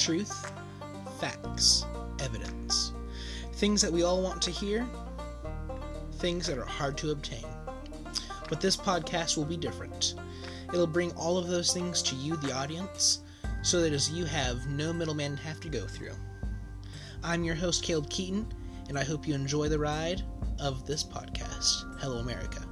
truth, facts, evidence. Things that we all want to hear, things that are hard to obtain. But this podcast will be different. It'll bring all of those things to you, the audience, so that as you have no middleman have to go through. I'm your host, Caleb Keaton, and I hope you enjoy the ride of this podcast. Hello, America.